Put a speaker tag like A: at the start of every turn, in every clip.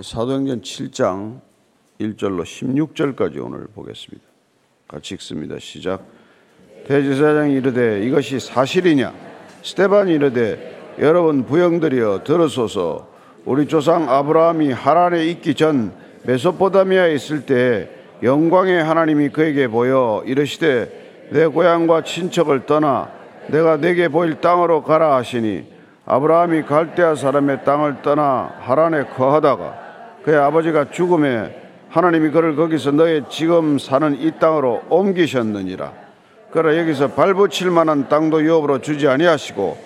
A: 사도행전 7장 1절로 16절까지 오늘 보겠습니다. 같이 읽습니다. 시작. 대제사장이 이르되 이것이 사실이냐? 스테반이 이르되 여러분 부영들이여 들으소서 우리 조상 아브라함이 하란에 있기 전 메소포타미아에 있을 때 영광의 하나님이 그에게 보여 이르시되 내 고향과 친척을 떠나 내가 내게 보일 땅으로 가라 하시니 아브라함이 갈대아 사람의 땅을 떠나 하란에 거하다가 그의 아버지가 죽음에 하나님이 그를 거기서 너의 지금 사는 이 땅으로 옮기셨느니라. 그러나 여기서 발붙일 만한 땅도 유업으로 주지 아니하시고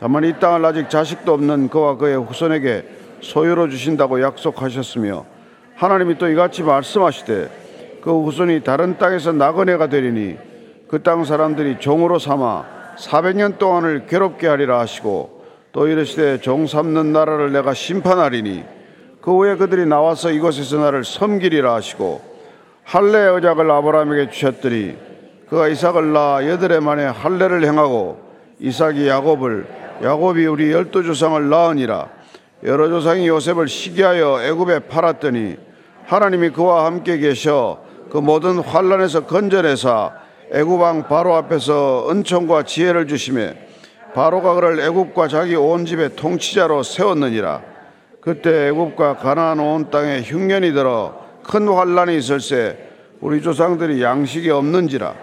A: 다만 이 땅을 아직 자식도 없는 그와 그의 후손에게 소유로 주신다고 약속하셨으며 하나님이 또 이같이 말씀하시되 그 후손이 다른 땅에서 나그네가 되리니 그 땅 사람들이 종으로 삼아 400년 동안을 괴롭게 하리라 하시고 또 이르시되 종 삼는 나라를 내가 심판하리니 그 후에 그들이 나와서 이곳에서 나를 섬기리라 하시고 할례 의작을 아브라함에게 주셨더니 그가 이삭을 낳아 여덟해 만에 할례를 행하고 이삭이 야곱을 야곱이 우리 열두 조상을 낳으니라. 여러 조상이 요셉을 시기하여 애굽에 팔았더니 하나님이 그와 함께 계셔 그 모든 환란에서 건져내사 애굽 왕 바로 앞에서 은총과 지혜를 주심에 바로가 그를 애굽과 자기 온 집의 통치자로 세웠느니라 그때 애굽과 가나안 온 땅에 흉년이 들어 큰 환란이 있을세 우리 조상들이 양식이 없는지라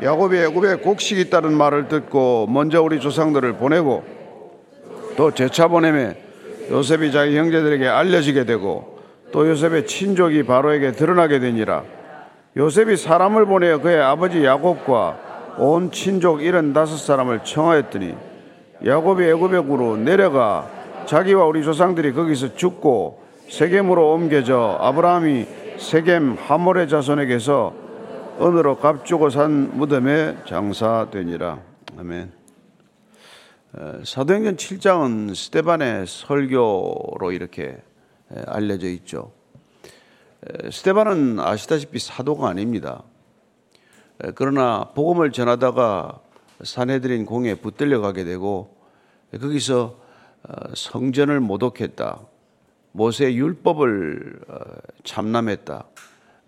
A: 야곱이 애굽에 곡식이 있다는 말을 듣고 먼저 우리 조상들을 보내고 또 재차 보내매 요셉이 자기 형제들에게 알려지게 되고 또 요셉의 친족이 바로에게 드러나게 되니라. 요셉이 사람을 보내어 그의 아버지 야곱과 온 친족 일흔 다섯 사람을 청하였더니 야곱이 애굽에으로 내려가 자기와 우리 조상들이 거기서 죽고 세겜으로 옮겨져 아브라함이 세겜 하몰의 자손에게서 은으로 값주고 산 무덤에 장사되니라. 아멘. 사도행전 7장은 스테반의 설교로 이렇게 알려져 있죠. 스테반은 아시다시피 사도가 아닙니다. 그러나 복음을 전하다가 사내들인 공에 붙들려 가게 되고 거기서 어, 성전을 모독했다. 모세 율법을 어, 참남했다.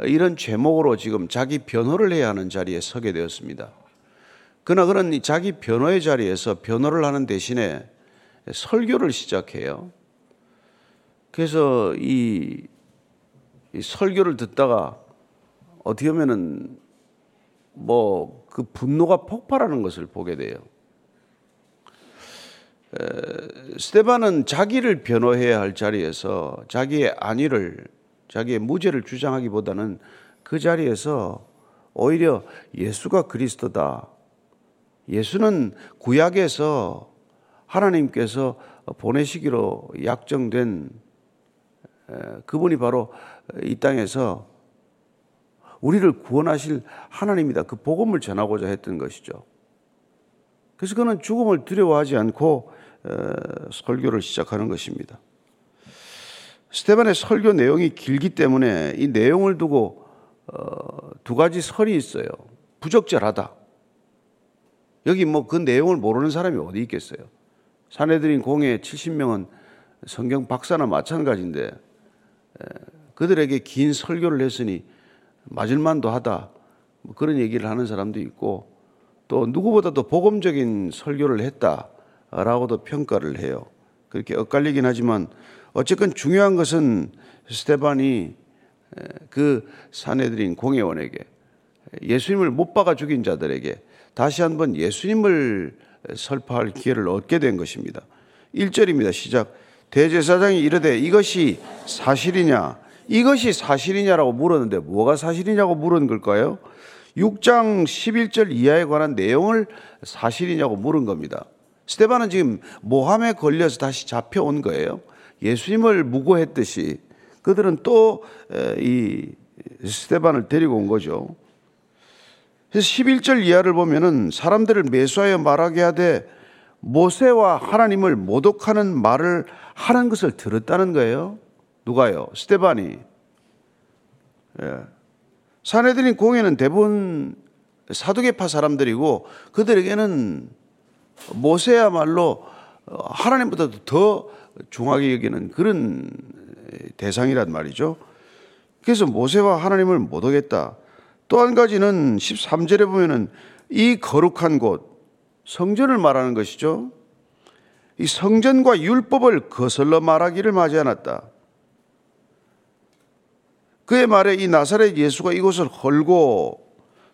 A: 이런 제목으로 지금 자기 변호를 해야 하는 자리에 서게 되었습니다. 그러나 그런 자기 변호의 자리에서 변호를 하는 대신에 설교를 시작해요. 그래서 이, 이 설교를 듣다가 어떻게 보면은 뭐 그 분노가 폭발하는 것을 보게 돼요. 스테반은 자기를 변호해야 할 자리에서 자기의 안위를 자기의 무죄를 주장하기보다는 그 자리에서 오히려 예수가 그리스도다. 예수는 구약에서 하나님께서 보내시기로 약정된 그분이 바로 이 땅에서 우리를 구원하실 하나님이다. 그 복음을 전하고자 했던 것이죠. 그래서 그는 죽음을 두려워하지 않고 설교를 시작하는 것입니다. 스테반의 설교 내용이 길기 때문에 이 내용을 두고 어, 두 가지 설이 있어요. 부적절하다. 여기 뭐 그 내용을 모르는 사람이 어디 있겠어요? 사내들인 공회 70명은 성경 박사나 마찬가지인데 그들에게 긴 설교를 했으니 맞을만도 하다. 뭐 그런 얘기를 하는 사람도 있고 또 누구보다도 복음적인 설교를 했다. 라고도 평가를 해요. 그렇게 엇갈리긴 하지만 어쨌건 중요한 것은 스테반이 그 사내들인 공회원에게 예수님을 못 박아 죽인 자들에게 다시 한번 예수님을 설파할 기회를 얻게 된 것입니다. 1절입니다. 시작. 대제사장이 이르되 이것이 사실이냐? 이것이 사실이냐라고 물었는데 뭐가 사실이냐고 물은 걸까요? 6장 11절 이하에 관한 내용을 사실이냐고 물은 겁니다. 스테반은 지금 모함에 걸려서 다시 잡혀온 거예요. 예수님을 무고했듯이 그들은 또 이 스테반을 데리고 온 거죠. 그래서 11절 이하를 보면은 사람들을 매수하여 말하게 하되 모세와 하나님을 모독하는 말을 하는 것을 들었다는 거예요. 누가요? 스테반이. 예. 사내들인 공예는 대부분 사두개파 사람들이고 그들에게는 모세야말로 하나님보다도 더 중하게 여기는 그런 대상이란 말이죠. 그래서 모세와 하나님을 못 오겠다. 또 한 가지는 13절에 보면은 이 거룩한 곳, 성전을 말하는 것이죠. 이 성전과 율법을 거슬러 말하기를 맞이 않았다. 그의 말에 이 나사렛 예수가 이곳을 헐고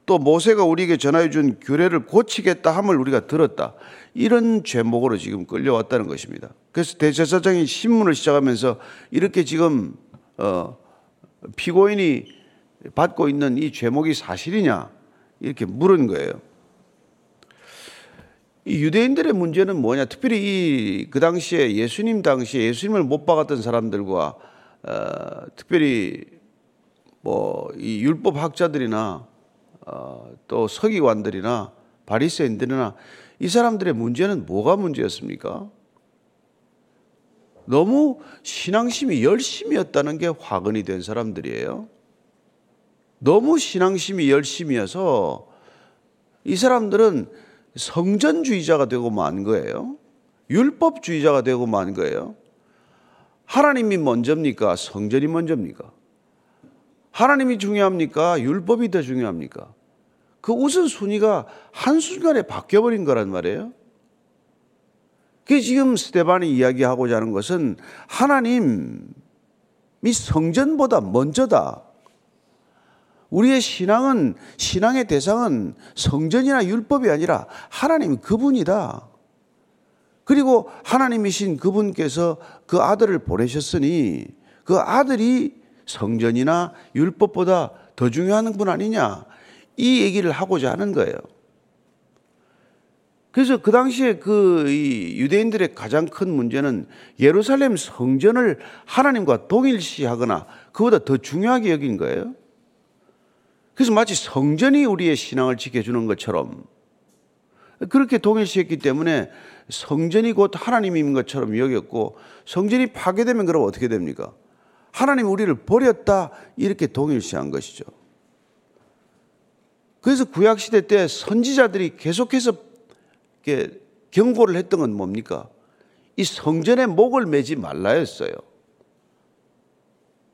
A: 또 모세가 우리에게 전하여 준 규례를 고치겠다 함을 우리가 들었다. 이런 죄목으로 지금 끌려왔다는 것입니다. 그래서 대제사장이 신문을 시작하면서 이렇게 지금 어, 피고인이 받고 있는 이 죄목이 사실이냐 이렇게 물은 거예요. 이 유대인들의 문제는 뭐냐? 특별히 이 그 당시에 예수님 당시에 예수님을 못 박았던 사람들과 어, 특별히 뭐 이 율법 학자들이나 어, 또 서기관들이나 바리새인들이나 이 사람들의 문제는 뭐가 문제였습니까? 너무 신앙심이 열심이었다는 게 화근이 된 사람들이에요. 너무 신앙심이 열심이어서 이 사람들은 성전주의자가 되고 만 거예요. 율법주의자가 되고 만 거예요. 하나님이 먼저입니까? 성전이 먼저입니까? 하나님이 중요합니까? 율법이 더 중요합니까? 그 우선순위가 한순간에 바뀌어버린 거란 말이에요. 그 지금 스테반이 이야기하고자 하는 것은 하나님이 성전보다 먼저다. 우리의 신앙은, 신앙의 대상은 성전이나 율법이 아니라 하나님 그분이다. 그리고 하나님이신 그분께서 그 아들을 보내셨으니 그 아들이 성전이나 율법보다 더 중요한 분 아니냐. 이 얘기를 하고자 하는 거예요. 그래서 그 당시에 그 유대인들의 가장 큰 문제는 예루살렘 성전을 하나님과 동일시하거나 그보다 더 중요하게 여긴 거예요. 그래서 마치 성전이 우리의 신앙을 지켜주는 것처럼 그렇게 동일시했기 때문에 성전이 곧 하나님인 것처럼 여겼고 성전이 파괴되면 그럼 어떻게 됩니까? 하나님 우리를 버렸다 이렇게 동일시한 것이죠. 그래서 구약 시대 때 선지자들이 계속해서 경고를 했던 건 뭡니까? 이 성전에 목을 매지 말라였어요.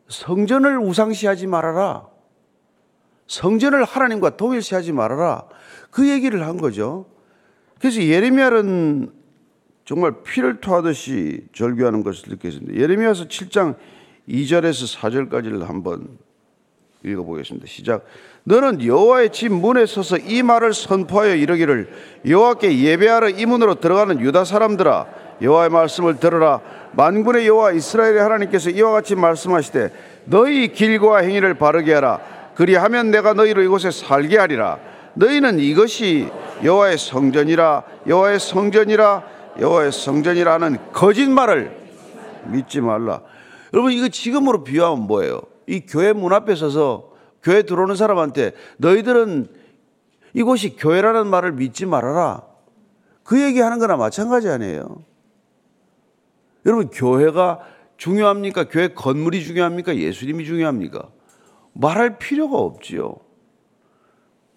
A: 성전을 우상시하지 말아라. 성전을 하나님과 동일시하지 말아라. 그 얘기를 한 거죠. 그래서 예레미야는 정말 피를 토하듯이 절규하는 것을 느꼈습니다. 예레미야서 7장 2절에서 4절까지를 한번 읽어보겠습니다. 시작. 너는 여호와의 집 문에 서서 이 말을 선포하여 이르기를 여호와께 예배하러 이 문으로 들어가는 유다 사람들아 여호와의 말씀을 들으라 만군의 여호와 이스라엘의 하나님께서 이와 같이 말씀하시되 너희 길과 행위를 바르게 하라 그리하면 내가 너희로 이곳에 살게 하리라 너희는 이것이 여호와의 성전이라 여호와의 성전이라 여호와의 성전이라는 거짓말을 믿지 말라 여러분 이거 지금으로 비유하면 뭐예요? 이 교회 문 앞에 서서 교회 들어오는 사람한테 너희들은 이곳이 교회라는 말을 믿지 말아라. 그 얘기하는 거나 마찬가지 아니에요. 여러분 교회가 중요합니까? 교회 건물이 중요합니까? 예수님이 중요합니까? 말할 필요가 없지요.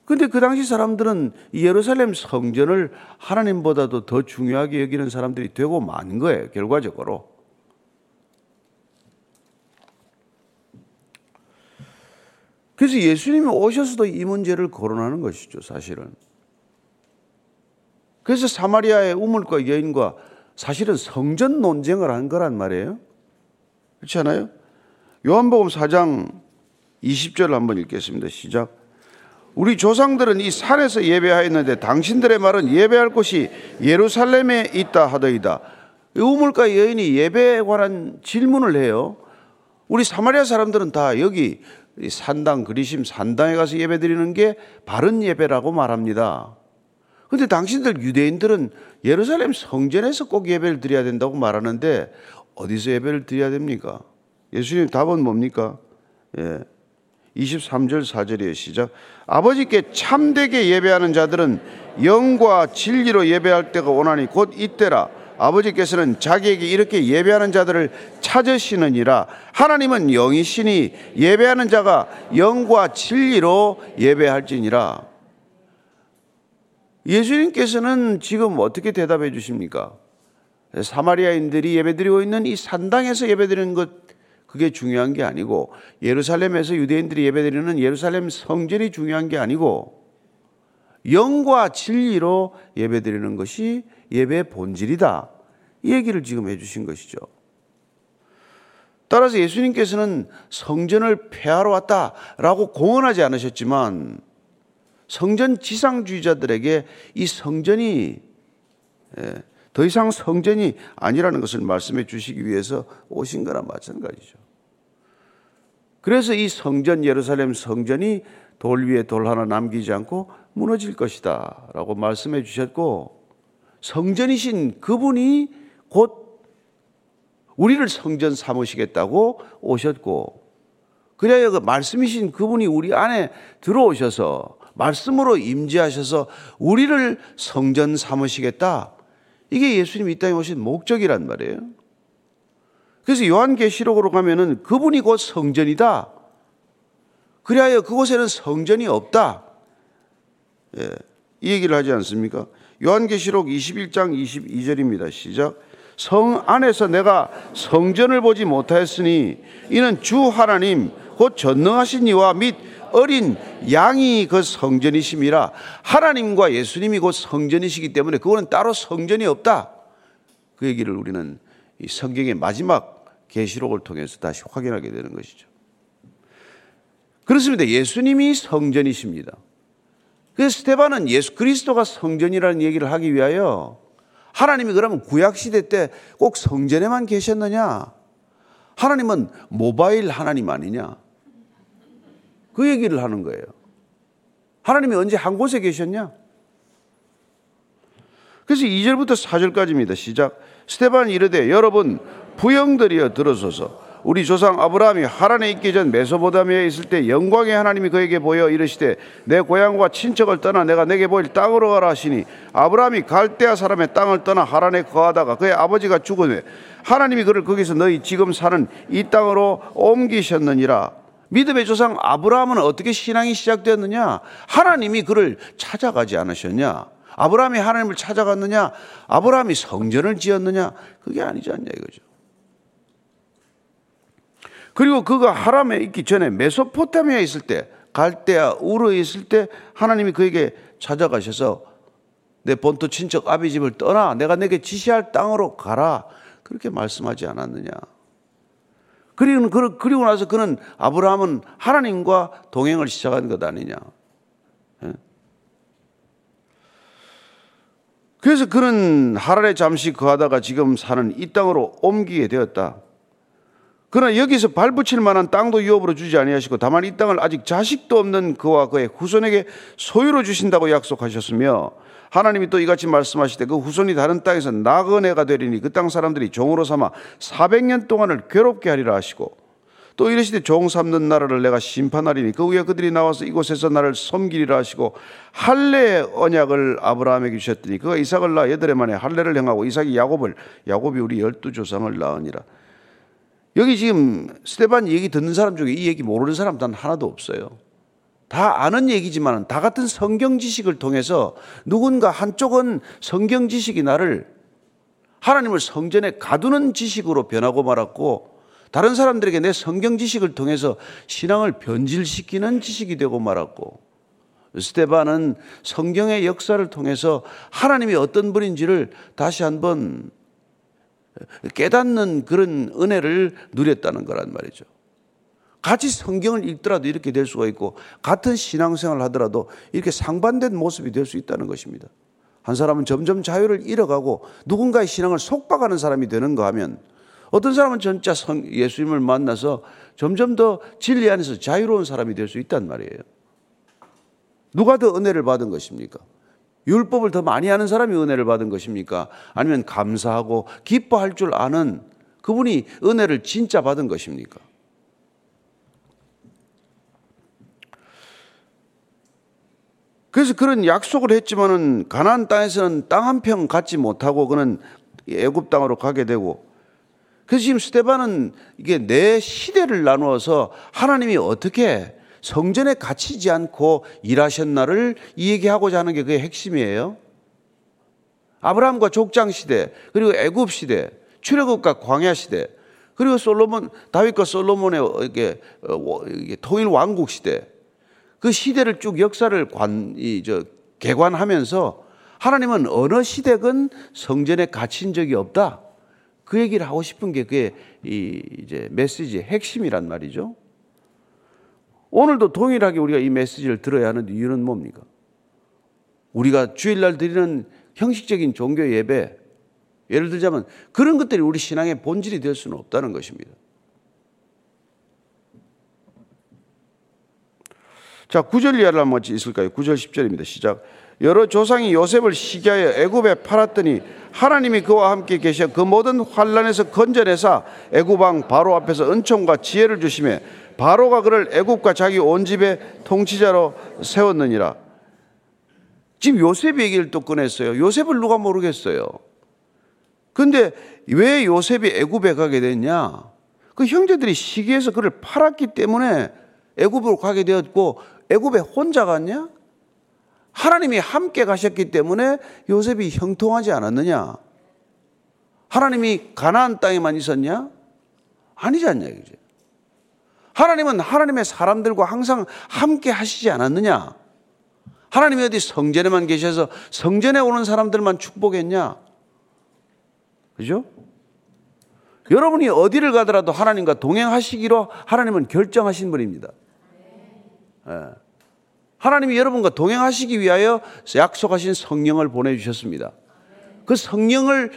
A: 근데 그 당시 사람들은 예루살렘 성전을 하나님보다도 더 중요하게 여기는 사람들이 되고 만 거예요, 결과적으로. 그래서 예수님이 오셔서도 이 문제를 거론하는 것이죠, 사실은. 그래서 사마리아의 우물과 여인과 사실은 성전 논쟁을 한 거란 말이에요. 그렇지 않아요? 요한복음 4장 20절 한번 읽겠습니다. 시작. 우리 조상들은 이 산에서 예배하였는데 당신들의 말은 예배할 곳이 예루살렘에 있다 하더이다. 우물가 여인이 예배에 관한 질문을 해요. 우리 사마리아 사람들은 다 여기 산당 그리심 산당에 가서 예배드리는 게 바른 예배라고 말합니다. 근데 당신들 유대인들은 예루살렘 성전에서 꼭 예배를 드려야 된다고 말하는데 어디서 예배를 드려야 됩니까? 예수님 답은 뭡니까? 예. 23절 4절이에요. 시작. 아버지께 참되게 예배하는 자들은 영과 진리로 예배할 때가 오나니 곧 이때라. 아버지께서는 자기에게 이렇게 예배하는 자들을 찾으시느니라 하나님은 영이시니 예배하는 자가 영과 진리로 예배할지니라 예수님께서는 지금 어떻게 대답해 주십니까? 사마리아인들이 예배드리고 있는 이 산당에서 예배드리는 것 그게 중요한 게 아니고 예루살렘에서 유대인들이 예배드리는 예루살렘 성전이 중요한 게 아니고 영과 진리로 예배드리는 것이 예배의 본질이다. 이 얘기를 지금 해주신 것이죠. 따라서 예수님께서는 성전을 폐하러 왔다라고 공언하지 않으셨지만 성전 지상주의자들에게 이 성전이 예, 더 이상 성전이 아니라는 것을 말씀해 주시기 위해서 오신 거나 마찬가지죠. 그래서 이 성전 예루살렘 성전이 돌 위에 돌 하나 남기지 않고 무너질 것이다 라고 말씀해 주셨고 성전이신 그분이 곧 우리를 성전 삼으시겠다고 오셨고 그래야 그 말씀이신 그분이 우리 안에 들어오셔서 말씀으로 임재하셔서 우리를 성전 삼으시겠다. 이게 예수님이 이 땅에 오신 목적이란 말이에요. 그래서 요한계시록으로 가면은 그분이 곧 성전이다. 그리하여 그곳에는 성전이 없다. 예, 이 얘기를 하지 않습니까? 요한계시록 21장 22절입니다. 시작. 성 안에서 내가 성전을 보지 못하였으니 이는 주 하나님 곧 전능하신 이와 및 어린 양이 그 성전이심이라 하나님과 예수님이 곧 성전이시기 때문에 그거는 따로 성전이 없다. 그 얘기를 우리는 이 성경의 마지막 계시록을 통해서 다시 확인하게 되는 것이죠. 그렇습니다. 예수님이 성전이십니다. 그래서 스테반은 예수 그리스도가 성전이라는 얘기를 하기 위하여 하나님이 그러면 구약 시대 때 꼭 성전에만 계셨느냐? 하나님은 모바일 하나님 아니냐? 그 얘기를 하는 거예요. 하나님이 언제 한 곳에 계셨냐? 그래서 2절부터 4절까지입니다. 시작. 스테반 이르되 여러분 부영들이여 들어서서 우리 조상 아브라함이 하란에 있기 전 메소보다미아에 있을 때 영광의 하나님이 그에게 보여 이르시되 내 고향과 친척을 떠나 내가 내게 보일 땅으로 가라 하시니 아브라함이 갈대아 사람의 땅을 떠나 하란에 거하다가 그의 아버지가 죽으매 하나님이 그를 거기서 너희 지금 사는 이 땅으로 옮기셨느니라 믿음의 조상 아브라함은 어떻게 신앙이 시작되었느냐? 하나님이 그를 찾아가지 않으셨냐? 아브라함이 하나님을 찾아갔느냐? 아브라함이 성전을 지었느냐? 그게 아니지 않냐 이거죠. 그리고 그가 하람에 있기 전에 메소포타미아에 있을 때 갈대아 우르에 있을 때 하나님이 그에게 찾아가셔서 내 본토 친척 아비 집을 떠나 내가 내게 지시할 땅으로 가라 그렇게 말씀하지 않았느냐? 그리고, 그리고 나서 그는 아브라함은 하나님과 동행을 시작한 것 아니냐. 예? 그래서 그는 하란에 잠시 거하다가 지금 사는 이 땅으로 옮기게 되었다. 그러나 여기서 발붙일 만한 땅도 유업으로 주지 아니하시고 다만 이 땅을 아직 자식도 없는 그와 그의 후손에게 소유로 주신다고 약속하셨으며 하나님이 또 이같이 말씀하시되 그 후손이 다른 땅에서 나그네가 되리니 그 땅 사람들이 종으로 삼아 400년 동안을 괴롭게 하리라 하시고 또 이르시되 종 삼는 나라를 내가 심판하리니 그 후에 그들이 나와서 이곳에서 나를 섬기리라 하시고 할례의 언약을 아브라함에게 주셨더니 그가 이삭을 낳아 여덟 해 만에 할례를 행하고 이삭이 야곱을 야곱이 우리 열두 조상을 낳으니라 여기 지금 스테반 얘기 듣는 사람 중에 이 얘기 모르는 사람 단 하나도 없어요. 다 아는 얘기지만 다 같은 성경 지식을 통해서 누군가 한쪽은 성경 지식이 나를 하나님을 성전에 가두는 지식으로 변하고 말았고 다른 사람들에게 내 성경 지식을 통해서 신앙을 변질시키는 지식이 되고 말았고 스테반은 성경의 역사를 통해서 하나님이 어떤 분인지를 다시 한번 깨닫는 그런 은혜를 누렸다는 거란 말이죠. 같이 성경을 읽더라도 이렇게 될 수가 있고 같은 신앙생활을 하더라도 이렇게 상반된 모습이 될 수 있다는 것입니다. 한 사람은 점점 자유를 잃어가고 누군가의 신앙을 속박하는 사람이 되는가 하면 어떤 사람은 진짜 예수님을 만나서 점점 더 진리 안에서 자유로운 사람이 될 수 있단 말이에요. 누가 더 은혜를 받은 것입니까? 율법을 더 많이 아는 사람이 은혜를 받은 것입니까? 아니면 감사하고 기뻐할 줄 아는 그분이 은혜를 진짜 받은 것입니까? 그래서 그런 약속을 했지만은 가나안 땅에서는 땅 한 평 갖지 못하고 그는 애굽 땅으로 가게 되고 그래서 지금 스테반은 이게 내 시대를 나누어서 하나님이 어떻게 성전에 갇히지 않고 일하셨나를 이 얘기하고자 하는 게 그의 핵심이에요. 아브라함과 족장 시대, 그리고 애굽 시대, 출애굽과 광야 시대, 그리고 솔로몬 다윗과 솔로몬의 이게, 이게 통일 왕국 시대 그 시대를 쭉 역사를 관, 이, 저, 개관하면서 하나님은 어느 시대건 성전에 갇힌 적이 없다. 그 얘기를 하고 싶은 게 그게 이 이제 메시지의 핵심이란 말이죠. 오늘도 동일하게 우리가 이 메시지를 들어야 하는 이유는 뭡니까? 우리가 주일날 드리는 형식적인 종교 예배, 예를 들자면 그런 것들이 우리 신앙의 본질이 될 수는 없다는 것입니다. 자, 9절 이하를 한번 있을까요? 9절 10절입니다. 시작. 여러 조상이 요셉을 시기하여 애굽에 팔았더니 하나님이 그와 함께 계셔 그 모든 환란에서 건져내사 애굽 왕 바로 앞에서 은총과 지혜를 주심에 바로가 그를 애굽과 자기 온 집의 통치자로 세웠느니라. 지금 요셉 얘기를 또 꺼냈어요. 요셉을 누가 모르겠어요. 근데 왜 요셉이 애굽에 가게 됐냐? 그 형제들이 시기해서 그를 팔았기 때문에 애굽으로 가게 되었고 애굽에 혼자 갔냐? 하나님이 함께 가셨기 때문에 요셉이 형통하지 않았느냐? 하나님이 가나안 땅에만 있었냐? 아니지 않냐 이거지. 하나님은 하나님의 사람들과 항상 함께 하시지 않았느냐? 하나님이 어디 성전에만 계셔서 성전에 오는 사람들만 축복했냐? 그죠? 여러분이 어디를 가더라도 하나님과 동행하시기로 하나님은 결정하신 분입니다. 예. 하나님이 여러분과 동행하시기 위하여 약속하신 성령을 보내주셨습니다. 그 성령을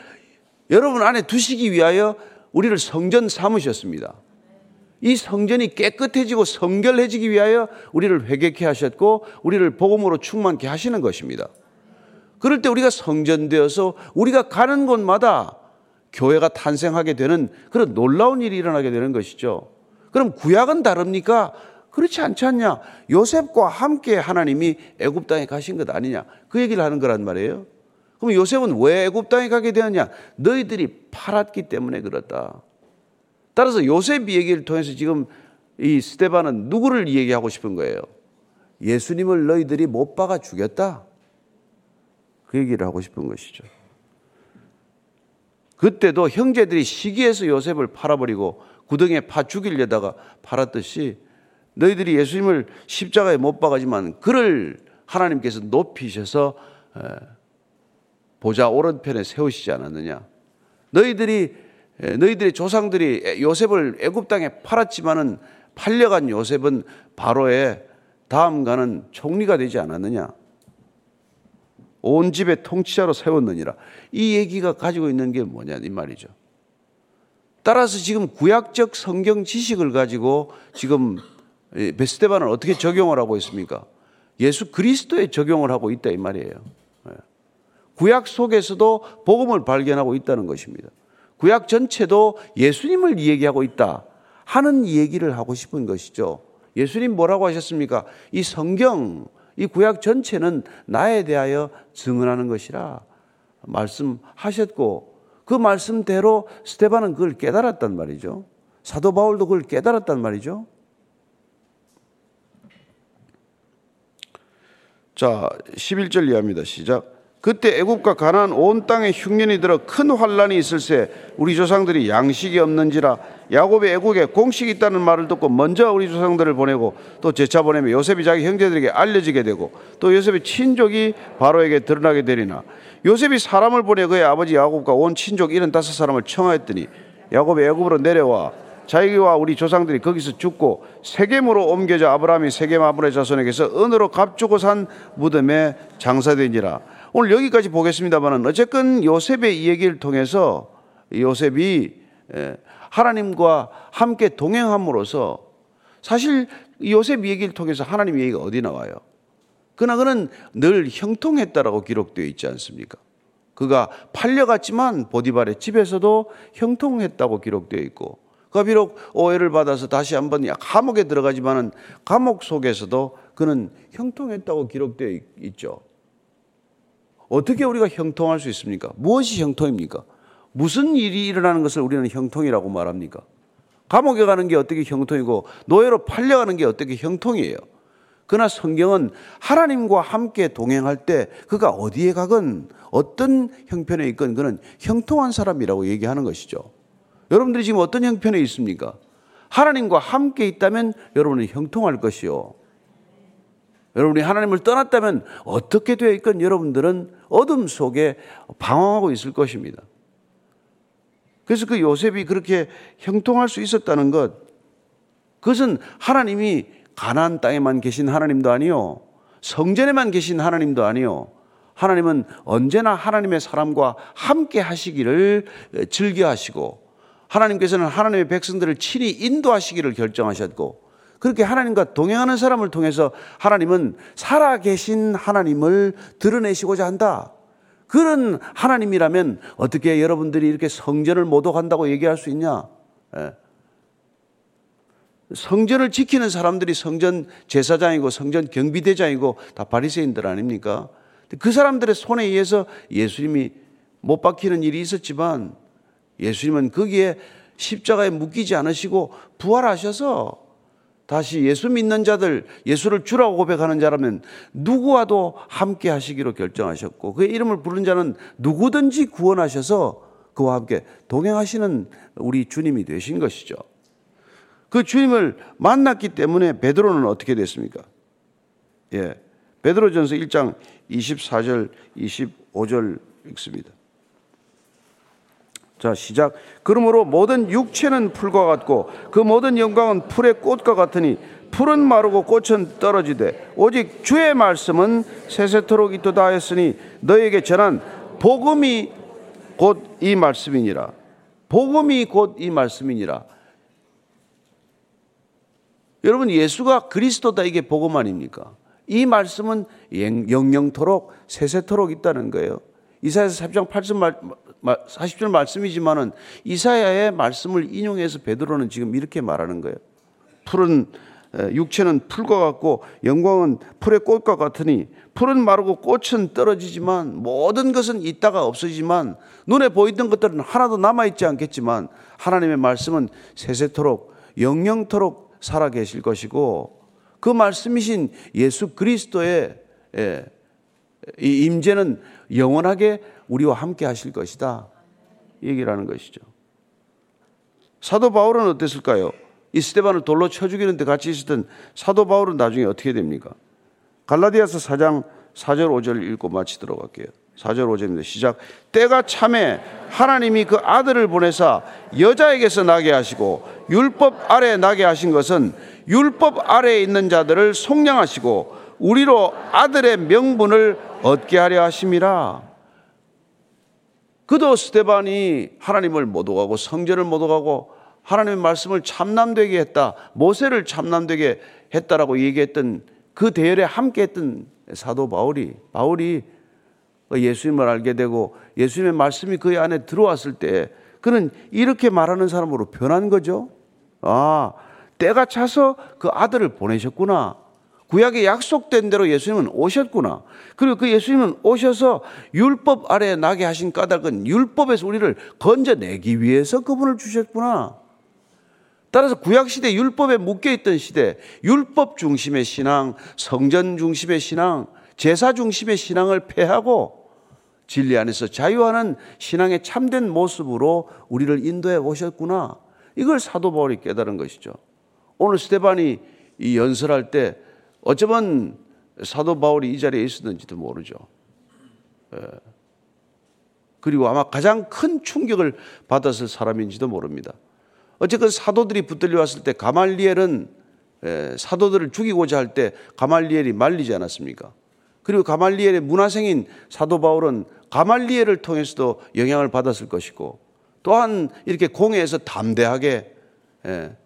A: 여러분 안에 두시기 위하여 우리를 성전 삼으셨습니다. 이 성전이 깨끗해지고 성결해지기 위하여 우리를 회개케 하셨고 우리를 복음으로 충만케 하시는 것입니다. 그럴 때 우리가 성전되어서 우리가 가는 곳마다 교회가 탄생하게 되는 그런 놀라운 일이 일어나게 되는 것이죠. 그럼 구약은 다릅니까? 그렇지 않지 않냐? 요셉과 함께 하나님이 애굽 땅에 가신 것 아니냐? 그 얘기를 하는 거란 말이에요. 그럼 요셉은 왜 애굽 땅에 가게 되었냐? 너희들이 팔았기 때문에 그렇다. 따라서 요셉 얘기를 통해서 지금 이 스테반은 누구를 얘기하고 싶은 거예요? 예수님을 너희들이 못 박아 죽였다. 그 얘기를 하고 싶은 것이죠. 그때도 형제들이 시기해서 요셉을 팔아버리고 구덩이에 파 죽이려다가 팔았듯이 너희들이 예수님을 십자가에 못 박아지만 그를 하나님께서 높이셔서 보좌 오른편에 세우시지 않았느냐. 너희들이 너희들의 조상들이 요셉을 애굽 땅에 팔았지만은 팔려간 요셉은 바로의 다음가는 총리가 되지 않았느냐. 온 집의 통치자로 세웠느니라. 이 얘기가 가지고 있는 게 뭐냐 이 말이죠. 따라서 지금 구약적 성경 지식을 가지고 지금 베스테반을 어떻게 적용을 하고 있습니까? 예수 그리스도에 적용을 하고 있다 이 말이에요. 예. 구약 속에서도 복음을 발견하고 있다는 것입니다. 구약 전체도 예수님을 얘기하고 있다 하는 얘기를 하고 싶은 것이죠. 예수님 뭐라고 하셨습니까? 이 성경, 이 구약 전체는 나에 대하여 증언하는 것이라 말씀하셨고 그 말씀대로 스테반은 그걸 깨달았단 말이죠. 사도 바울도 그걸 깨달았단 말이죠. 자, 11절 이하입니다. 시작. 그때 애굽과 가나안 온 땅에 흉년이 들어 큰 환란이 있을세 우리 조상들이 양식이 없는지라 야곱의 애국에 공식이 있다는 말을 듣고 먼저 우리 조상들을 보내고 또 제차 보내며 요셉이 자기 형제들에게 알려지게 되고 또 요셉의 친족이 바로에게 드러나게 되리나 요셉이 사람을 보내 그의 아버지 야곱과 온 친족 75 사람을 청하였더니 야곱이 애굽으로 내려와 자기와 우리 조상들이 거기서 죽고 세겜으로 옮겨져 아브라함이 세겜 아브라의 자손에게서 은으로 값주고 산 무덤에 장사되니라. 오늘 여기까지 보겠습니다만은 어쨌건 요셉의 이 얘기를 통해서 요셉이 예, 하나님과 함께 동행함으로써 사실 요셉 얘기를 통해서 하나님 얘기가 어디 나와요? 그러나 그는 늘 형통했다라고 기록되어 있지 않습니까? 그가 팔려갔지만 보디발의 집에서도 형통했다고 기록되어 있고 그 비록 오해를 받아서 다시 한번 감옥에 들어가지만은 감옥 속에서도 그는 형통했다고 기록되어 있죠. 어떻게 우리가 형통할 수 있습니까? 무엇이 형통입니까? 무슨 일이 일어나는 것을 우리는 형통이라고 말합니까? 감옥에 가는 게 어떻게 형통이고 노예로 팔려가는 게 어떻게 형통이에요? 그러나 성경은 하나님과 함께 동행할 때 그가 어디에 가건 어떤 형편에 있건 그는 형통한 사람이라고 얘기하는 것이죠. 여러분들이 지금 어떤 형편에 있습니까? 하나님과 함께 있다면 여러분은 형통할 것이요. 여러분이 하나님을 떠났다면 어떻게 되어 있건 여러분들은 어둠 속에 방황하고 있을 것입니다. 그래서 그 요셉이 그렇게 형통할 수 있었다는 것, 그것은 하나님이 가나안 땅에만 계신 하나님도 아니요, 성전에만 계신 하나님도 아니요, 하나님은 언제나 하나님의 사람과 함께 하시기를 즐겨 하시고, 하나님께서는 하나님의 백성들을 친히 인도하시기를 결정하셨고, 그렇게 하나님과 동행하는 사람을 통해서 하나님은 살아계신 하나님을 드러내시고자 한다. 그런 하나님이라면 어떻게 여러분들이 이렇게 성전을 모독한다고 얘기할 수 있냐? 예. 성전을 지키는 사람들이 성전 제사장이고 성전 경비대장이고 다 바리새인들 아닙니까? 그 사람들의 손에 의해서 예수님이 못 박히는 일이 있었지만 예수님은 거기에 십자가에 묶이지 않으시고 부활하셔서 다시 예수 믿는 자들, 예수를 주라고 고백하는 자라면 누구와도 함께 하시기로 결정하셨고 그의 이름을 부른 자는 누구든지 구원하셔서 그와 함께 동행하시는 우리 주님이 되신 것이죠. 그 주님을 만났기 때문에 베드로는 어떻게 됐습니까? 예. 베드로전서 1장 24절 25절 읽습니다. 자, 시작. 그러므로 모든 육체는 풀과 같고 그 모든 영광은 풀의 꽃과 같으니 풀은 마르고 꽃은 떨어지되 오직 주의 말씀은 세세토록 있도다 했으니 너에게 전한 복음이 곧 이 말씀이니라. 복음이 곧 이 말씀이니라. 여러분 예수가 그리스도다 이게 복음 아닙니까? 이 말씀은 영영토록 세세토록 있다는 거예요. 이사야서 3장 8절 말, 40절 말씀이지만은 이사야의 말씀을 인용해서 베드로는 지금 이렇게 말하는 거예요. 풀은 육체는 풀과 같고 영광은 풀의 꽃과 같으니 풀은 마르고 꽃은 떨어지지만 모든 것은 있다가 없어지지만 눈에 보이던 것들은 하나도 남아 있지 않겠지만 하나님의 말씀은 세세토록 영영토록 살아 계실 것이고 그 말씀이신 예수 그리스도의 이 임재는 영원하게 우리와 함께 하실 것이다. 얘기를 하는 것이죠. 사도 바울은 어땠을까요? 이 스테반을 돌로 쳐 죽이는데 같이 있었던 사도 바울은 나중에 어떻게 됩니까? 갈라디아서 4장 4절 5절 읽고 마치도록 할게요. 4절 5절입니다. 시작. 때가 참에 하나님이 그 아들을 보내사 여자에게서 나게 하시고 율법 아래 나게 하신 것은 율법 아래에 있는 자들을 속량하시고 우리로 아들의 명분을 얻게 하려 하심이라. 그도 스테반이 하나님을 모독하고 성전을 모독하고 하나님의 말씀을 참남되게 했다. 모세를 참남되게 했다라고 얘기했던 그 대열에 함께 했던 사도 바울이 바울이 예수님을 알게 되고 예수님의 말씀이 그의 안에 들어왔을 때 그는 이렇게 말하는 사람으로 변한 거죠. 아, 때가 차서 그 아들을 보내셨구나. 구약에 약속된 대로 예수님은 오셨구나. 그리고 그 예수님은 오셔서 율법 아래 나게 하신 까닭은 율법에서 우리를 건져내기 위해서 그분을 주셨구나. 따라서 구약 시대 율법에 묶여 있던 시대, 율법 중심의 신앙, 성전 중심의 신앙, 제사 중심의 신앙을 폐하고 진리 안에서 자유하는 신앙의 참된 모습으로 우리를 인도해 오셨구나. 이걸 사도 바울이 깨달은 것이죠. 오늘 스테반이 이 연설할 때 어쩌면 사도 바울이 이 자리에 있었는지도 모르죠. 예. 그리고 아마 가장 큰 충격을 받았을 사람인지도 모릅니다. 어쨌든 사도들이 붙들려 왔을 때 가말리엘은 예, 사도들을 죽이고자 할 때 가말리엘이 말리지 않았습니까? 그리고 가말리엘의 문화생인 사도 바울은 가말리엘을 통해서도 영향을 받았을 것이고 또한 이렇게 공회에서 담대하게 예,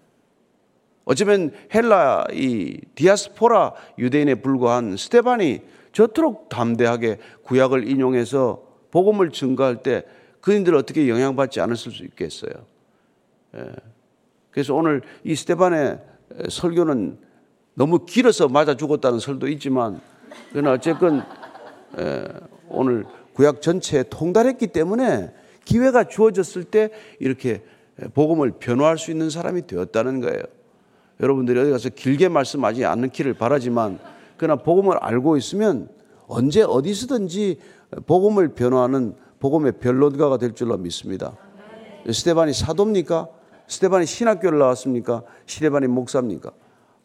A: 어쩌면 헬라 이 디아스포라 유대인에 불과한 스테반이 저토록 담대하게 구약을 인용해서 복음을 증거할 때 그인들 어떻게 영향받지 않았을 수 있겠어요. 예. 그래서 오늘 이 스테반의 설교는 너무 길어서 맞아 죽었다는 설도 있지만 그러나 어쨌건 예, 오늘 구약 전체에 통달했기 때문에 기회가 주어졌을 때 이렇게 복음을 변화할 수 있는 사람이 되었다는 거예요. 여러분들이 어디 가서 길게 말씀하지 않기를 바라지만 그러나 복음을 알고 있으면 언제 어디서든지 복음을 변화하는 복음의 변론가가 될 줄로 믿습니다. 스테반이 사도입니까? 스테반이 신학교를 나왔습니까? 스테반이 목사입니까?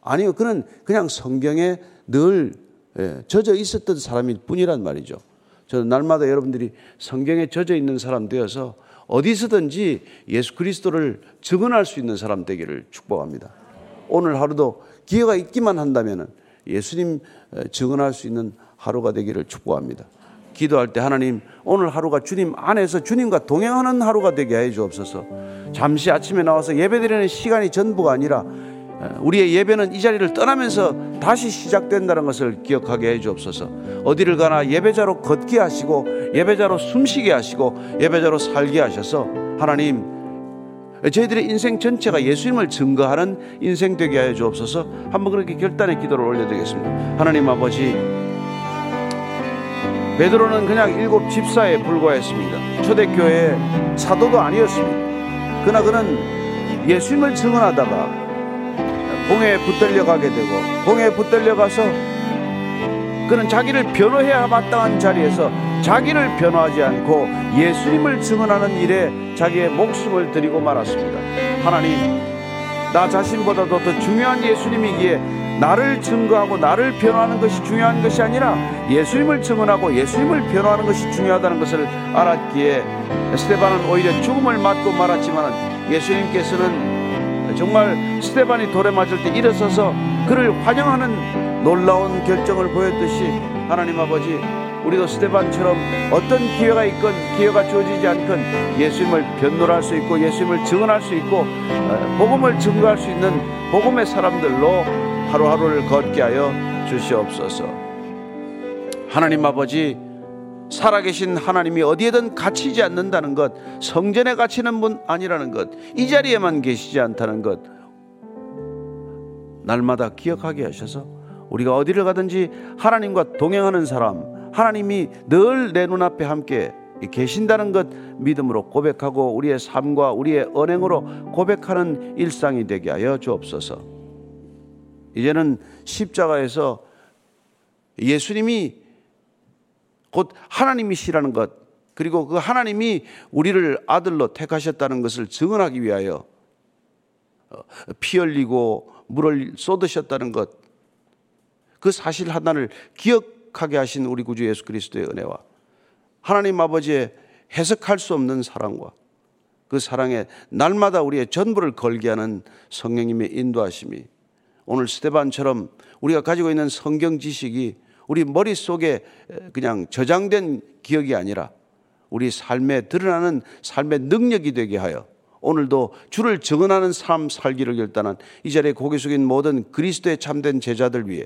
A: 아니요. 그는 그냥 성경에 늘 예, 젖어 있었던 사람일 뿐이란 말이죠. 저는 날마다 여러분들이 성경에 젖어 있는 사람 되어서 어디서든지 예수 그리스도를 증언할 수 있는 사람 되기를 축복합니다. 오늘 하루도 기회가 있기만 한다면 예수님 증언할 수 있는 하루가 되기를 축복합니다. 기도할 때 하나님 오늘 하루가 주님 안에서 주님과 동행하는 하루가 되게 해 주옵소서. 잠시 아침에 나와서 예배드리는 시간이 전부가 아니라 우리의 예배는 이 자리를 떠나면서 다시 시작된다는 것을 기억하게 해 주옵소서. 어디를 가나 예배자로 걷게 하시고 예배자로 숨쉬게 하시고 예배자로 살게 하셔서 하나님 저희들의 인생 전체가 예수님을 증거하는 인생 되게 하여 주옵소서. 한번 그렇게 결단의 기도를 올려드리겠습니다. 하나님 아버지 베드로는 그냥 일곱 집사에 불과했습니다. 초대교회 사도도 아니었습니다. 그러나 그는 예수님을 증언하다가 봉에 붙들려 가게 되고 봉에 붙들려 가서 그는 자기를 변호해야 마땅한 자리에서 자기를 변호하지 않고 예수님을 증언하는 일에 자기의 목숨을 드리고 말았습니다. 하나님, 나 자신보다도 더 중요한 예수님이기에 나를 증거하고 나를 변호하는 것이 중요한 것이 아니라 예수님을 증언하고 예수님을 변호하는 것이 중요하다는 것을 알았기에 스테반은 오히려 죽음을 맞고 말았지만 예수님께서는 정말 스테반이 돌에 맞을 때 일어서서 그를 환영하는 놀라운 결정을 보였듯이 하나님 아버지 우리도 스테반처럼 어떤 기회가 있건 기회가 주어지지 않건 예수님을 변론할 수 있고 예수님을 증언할 수 있고 어, 복음을 증거할 수 있는 복음의 사람들로 하루하루를 걷게 하여 주시옵소서. 하나님 아버지 살아계신 하나님이 어디에든 갇히지 않는다는 것, 성전에 갇히는 분 아니라는 것, 이 자리에만 계시지 않다는 것, 날마다 기억하게 하셔서 우리가 어디를 가든지 하나님과 동행하는 사람, 하나님이 늘 내 눈앞에 함께 계신다는 것 믿음으로 고백하고 우리의 삶과 우리의 언행으로 고백하는 일상이 되게 하여 주옵소서. 이제는 십자가에서 예수님이 곧 하나님이시라는 것 그리고 그 하나님이 우리를 아들로 택하셨다는 것을 증언하기 위하여 어, 피 흘리고 물을 쏟으셨다는 것, 그 사실 하나를 기억 하게 하신 우리 구주 예수 그리스도의 은혜와 하나님 아버지의 해석할 수 없는 사랑과 그 사랑에 날마다 우리의 전부를 걸게 하는 성령님의 인도하심이 오늘 스테반처럼 우리가 가지고 있는 성경 지식이 우리 머릿속에 그냥 저장된 기억이 아니라 우리 삶에 드러나는 삶의 능력이 되게 하여 오늘도 주를 증언하는 삶 살기를 결단한 이 자리에 고개 숙인 모든 그리스도의 참된 제자들 위해